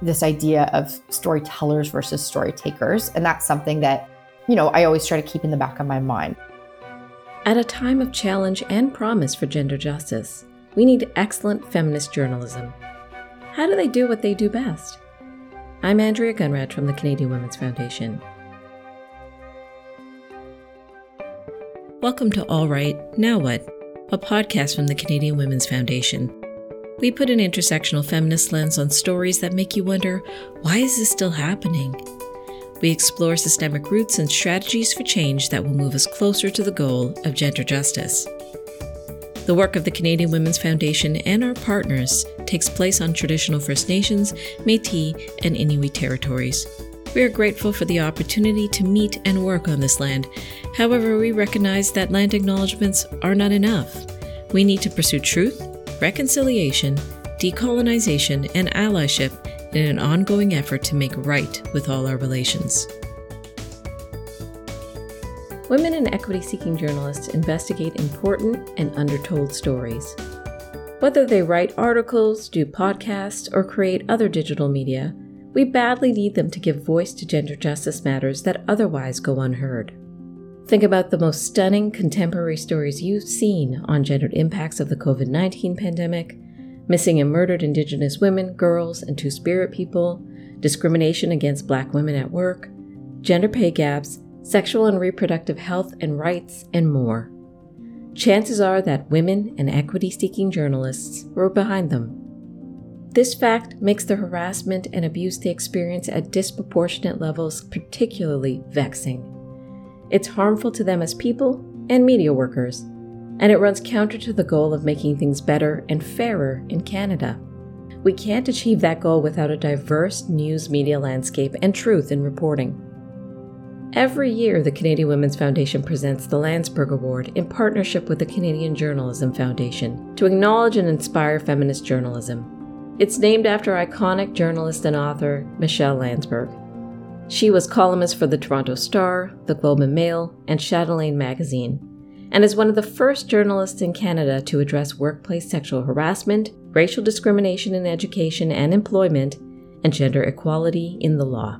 this idea of storytellers versus story takers. And that's something that, you know, I always try to keep in the back of my mind. At a time of challenge and promise for gender justice, we need excellent feminist journalism. How do they do what they do best? I'm Andrea Gunraj from the Canadian Women's Foundation. Welcome to All Right, Now What, a podcast from the Canadian Women's Foundation. We put an intersectional feminist lens on stories that make you wonder why is this still happening? We explore systemic roots and strategies for change that will move us closer to the goal of gender justice. The work of the Canadian Women's Foundation and our partners takes place on traditional First Nations, Metis, and Inuit territories. We are grateful for the opportunity to meet and work on this land. However, we recognize that land acknowledgements are not enough. We need to pursue truth reconciliation, decolonization, and allyship in an ongoing effort to make right with all our relations. Women and equity seeking journalists investigate important and undertold stories. Whether they write articles, do podcasts, or create other digital media, we badly need them to give voice to gender justice matters that otherwise go unheard. Think about the most stunning contemporary stories you've seen on gendered impacts of the COVID 19 pandemic, missing and murdered Indigenous women, girls, and Two Spirit people, discrimination against Black women at work, gender pay gaps, sexual and reproductive health and rights, and more. Chances are that women and equity seeking journalists were behind them. This fact makes the harassment and abuse they experience at disproportionate levels particularly vexing. It's harmful to them as people and media workers, and it runs counter to the goal of making things better and fairer in Canada. We can't achieve that goal without a diverse news media landscape and truth in reporting. Every year, the Canadian Women's Foundation presents the Landsberg Award in partnership with the Canadian Journalism Foundation to acknowledge and inspire feminist journalism. It's named after iconic journalist and author Michele Landsberg. She was columnist for the Toronto Star, the Globe and Mail, and Chatelaine magazine, and is one of the first journalists in Canada to address workplace sexual harassment, racial discrimination in education and employment, and gender equality in the law.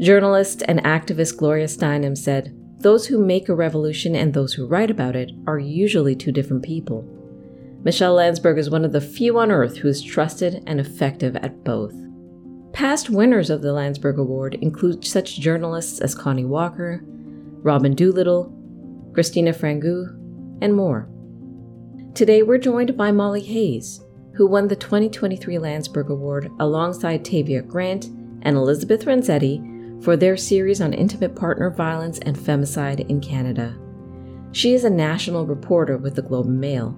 Journalist and activist Gloria Steinem said, Those who make a revolution and those who write about it are usually two different people. Michele Landsberg is one of the few on earth who is trusted and effective at both. Past winners of the Landsberg Award include such journalists as Connie Walker, Robyn Doolittle, Christina Frangou, and more. Today we're joined by Molly Hayes, who won the 2023 Landsberg Award alongside Tavia Grant and Elizabeth Renzetti for their series on intimate partner violence and femicide in Canada. She is a national reporter with the Globe and Mail.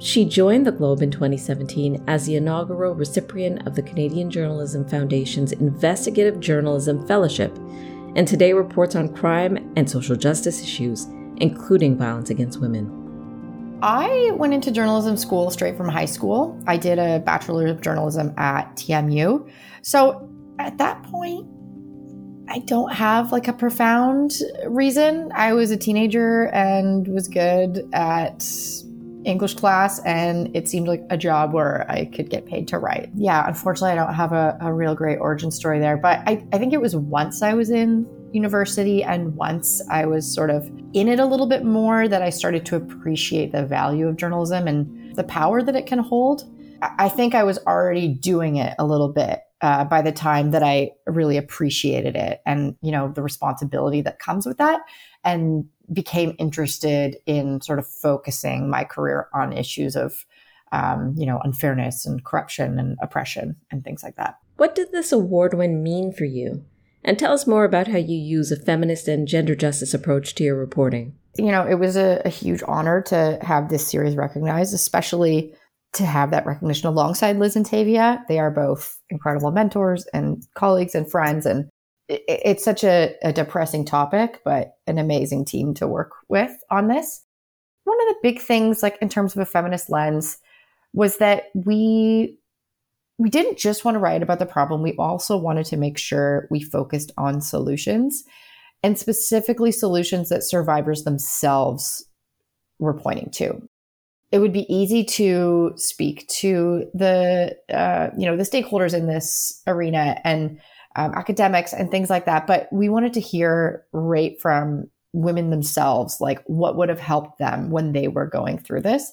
She joined the Globe in 2017 as the inaugural recipient of the Canadian Journalism Foundation's Investigative Journalism Fellowship, and today reports on crime and social justice issues, including violence against women. I went into journalism school straight from high school. I did a Bachelor of Journalism at TMU. So at that point, I don't have like a profound reason. I was a teenager and was good at English class, and it seemed like a job where I could get paid to write. Yeah, unfortunately, I don't have a, a real great origin story there, but I, I think it was once I was in university and once I was sort of in it a little bit more that I started to appreciate the value of journalism and the power that it can hold. I think I was already doing it a little bit uh, by the time that I really appreciated it and you know the responsibility that comes with that and became interested in sort of focusing my career on issues of um, you know unfairness and corruption and oppression and things like that. What did this award win mean for you? And tell us more about how you use a feminist and gender justice approach to your reporting. You know, it was a, a huge honor to have this series recognized, especially to have that recognition alongside Liz and Tavia. They are both incredible mentors and colleagues and friends. And it, it's such a, a depressing topic, but an amazing team to work with on this. One of the big things, like in terms of a feminist lens, was that we we didn't just want to write about the problem we also wanted to make sure we focused on solutions and specifically solutions that survivors themselves were pointing to it would be easy to speak to the uh, you know the stakeholders in this arena and um, academics and things like that but we wanted to hear right from women themselves like what would have helped them when they were going through this.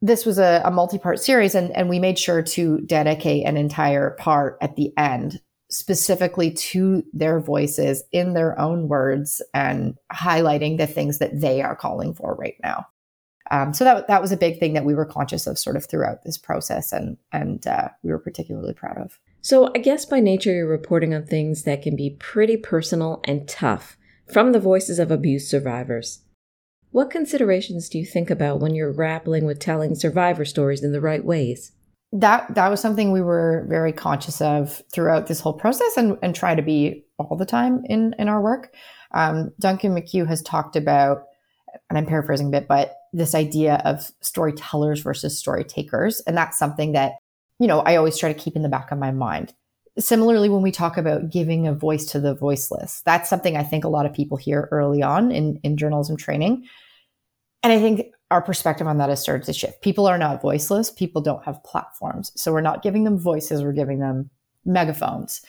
This was a, a multi-part series and, and we made sure to dedicate an entire part at the end specifically to their voices in their own words and highlighting the things that they are calling for right now um, so that that was a big thing that we were conscious of sort of throughout this process, and and uh, we were particularly proud of. So I guess by nature you're reporting on things that can be pretty personal and tough from the voices of abuse survivors. What considerations do you think about when you're grappling with telling survivor stories in the right ways? That that was something we were very conscious of throughout this whole process, and and try to be all the time in in our work. Um, Duncan McCue has talked about, and I'm paraphrasing a bit, but this idea of storytellers versus story takers. And that's something that, you know, I always try to keep in the back of my mind. Similarly, when we talk about giving a voice to the voiceless, that's something I think a lot of people hear early on in, in journalism training. And I think our perspective on that has started to shift. People are not voiceless, people don't have platforms. So we're not giving them voices, we're giving them megaphones.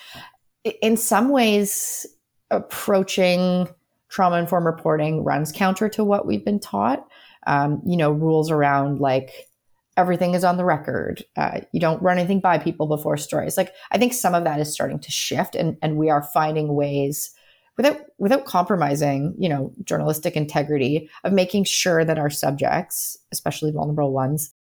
In some ways, approaching trauma informed reporting runs counter to what we've been taught um, you know, rules around like everything is on the record. Uh, you don't run anything by people before stories. Like I think some of that is starting to shift, and and we are finding ways without without compromising, you know, journalistic integrity of making sure that our subjects, especially vulnerable ones,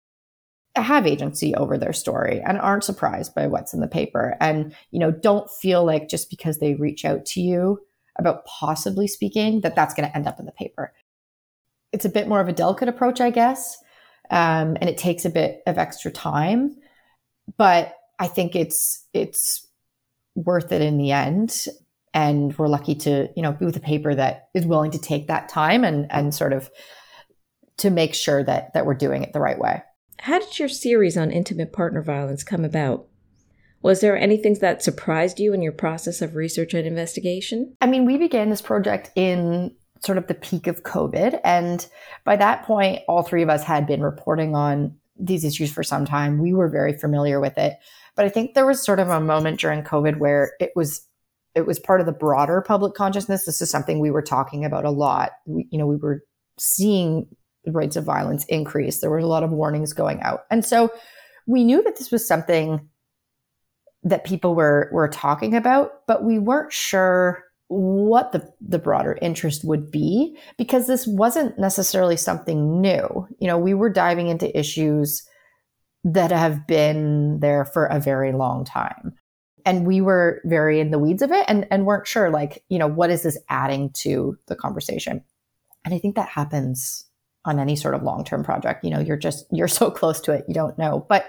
have agency over their story and aren't surprised by what's in the paper and you know don't feel like just because they reach out to you about possibly speaking that that's going to end up in the paper it's a bit more of a delicate approach, I guess. Um, and it takes a bit of extra time, but I think it's it's worth it in the end. And we're lucky to you know be with a paper that is willing to take that time and and sort of to make sure that that we're doing it the right way. How did your series on intimate partner violence come about? Was there anything that surprised you in your process of research and investigation? I mean, we began this project in sort of the peak of COVID. And by that point, all three of us had been reporting on these issues for some time. We were very familiar with it. But I think there was sort of a moment during COVID where it was it was part of the broader public consciousness. This is something we were talking about a lot. We, you know, we were seeing rates of violence increase. There were a lot of warnings going out. And so we knew that this was something that people were were talking about, but we weren't sure what the, the broader interest would be because this wasn't necessarily something new. You know, we were diving into issues that have been there for a very long time. And we were very in the weeds of it and, and weren't sure, like, you know, what is this adding to the conversation? And I think that happens on any sort of long term project. You know, you're just, you're so close to it, you don't know. But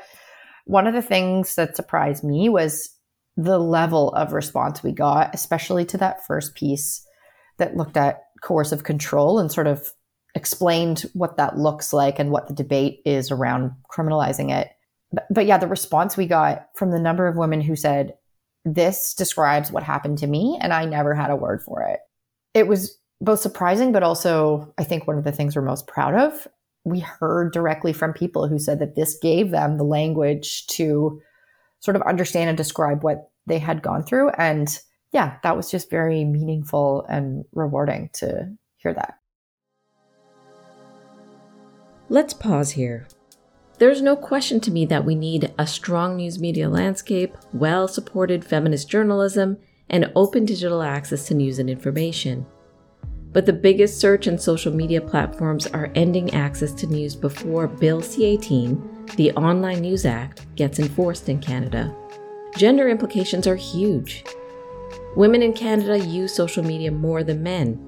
one of the things that surprised me was the level of response we got, especially to that first piece that looked at coercive control and sort of explained what that looks like and what the debate is around criminalizing it. But, but, yeah, the response we got from the number of women who said, This describes what happened to me, and I never had a word for it. It was both surprising, but also, I think, one of the things we're most proud of. We heard directly from people who said that this gave them the language to sort of understand and describe what they had gone through. And yeah, that was just very meaningful and rewarding to hear that. Let's pause here. There's no question to me that we need a strong news media landscape, well supported feminist journalism, and open digital access to news and information. But the biggest search and social media platforms are ending access to news before Bill C 18 the Online News Act gets enforced in Canada. Gender implications are huge. Women in Canada use social media more than men.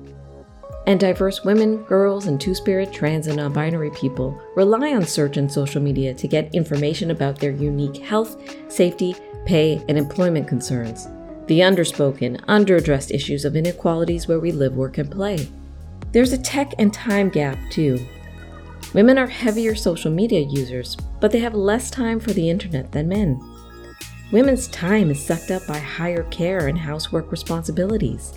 And diverse women, girls, and two spirit, trans, and non binary people rely on search and social media to get information about their unique health, safety, pay, and employment concerns. The underspoken, underaddressed issues of inequalities where we live, work, and play. There's a tech and time gap, too. Women are heavier social media users, but they have less time for the internet than men. Women's time is sucked up by higher care and housework responsibilities.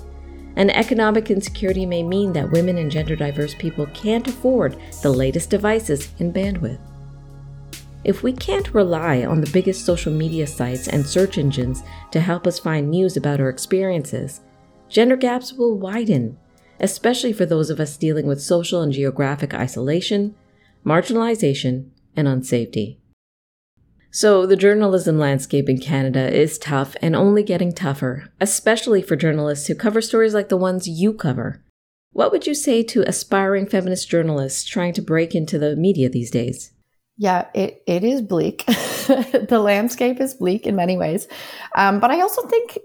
and economic insecurity may mean that women and gender diverse people can't afford the latest devices and bandwidth. If we can't rely on the biggest social media sites and search engines to help us find news about our experiences, gender gaps will widen, especially for those of us dealing with social and geographic isolation, marginalization, and unsafety. So, the journalism landscape in Canada is tough and only getting tougher, especially for journalists who cover stories like the ones you cover. What would you say to aspiring feminist journalists trying to break into the media these days? Yeah, it, it is bleak. the landscape is bleak in many ways. Um, but I also think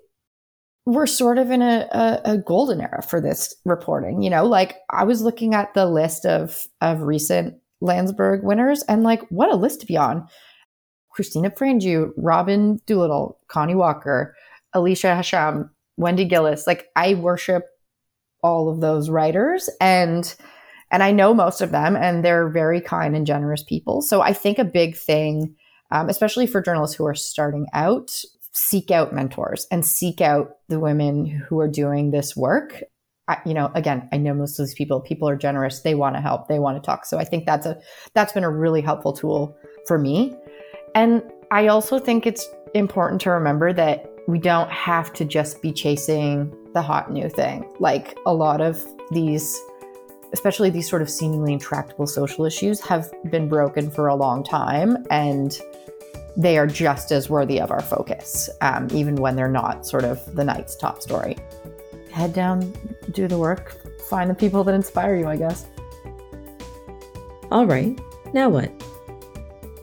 we're sort of in a, a, a, golden era for this reporting. You know, like I was looking at the list of, of recent Landsberg winners and like, what a list to be on. Christina Frangou, Robyn Doolittle, Connie Walker, Alicia Hacham, Wendy Gillis. Like I worship all of those writers and and I know most of them and they're very kind and generous people. So I think a big thing, um, especially for journalists who are starting out, seek out mentors and seek out the women who are doing this work. I, you know, again, I know most of these people, people are generous. They want to help. They want to talk. So I think that's a, that's been a really helpful tool for me. And I also think it's important to remember that we don't have to just be chasing the hot new thing. Like a lot of these, especially these sort of seemingly intractable social issues, have been broken for a long time. And they are just as worthy of our focus, um, even when they're not sort of the night's top story. Head down, do the work, find the people that inspire you, I guess. All right, now what?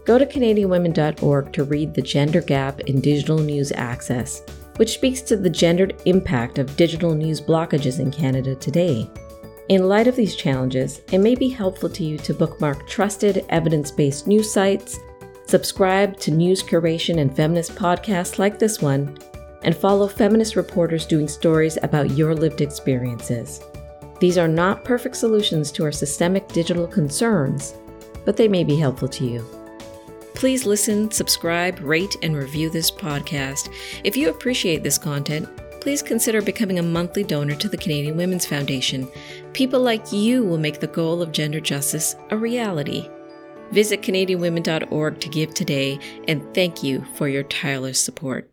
Go to CanadianWomen.org to read The Gender Gap in Digital News Access, which speaks to the gendered impact of digital news blockages in Canada today. In light of these challenges, it may be helpful to you to bookmark trusted, evidence based news sites, subscribe to news curation and feminist podcasts like this one, and follow feminist reporters doing stories about your lived experiences. These are not perfect solutions to our systemic digital concerns, but they may be helpful to you. Please listen, subscribe, rate, and review this podcast. If you appreciate this content, please consider becoming a monthly donor to the Canadian Women's Foundation. People like you will make the goal of gender justice a reality. Visit CanadianWomen.org to give today, and thank you for your tireless support.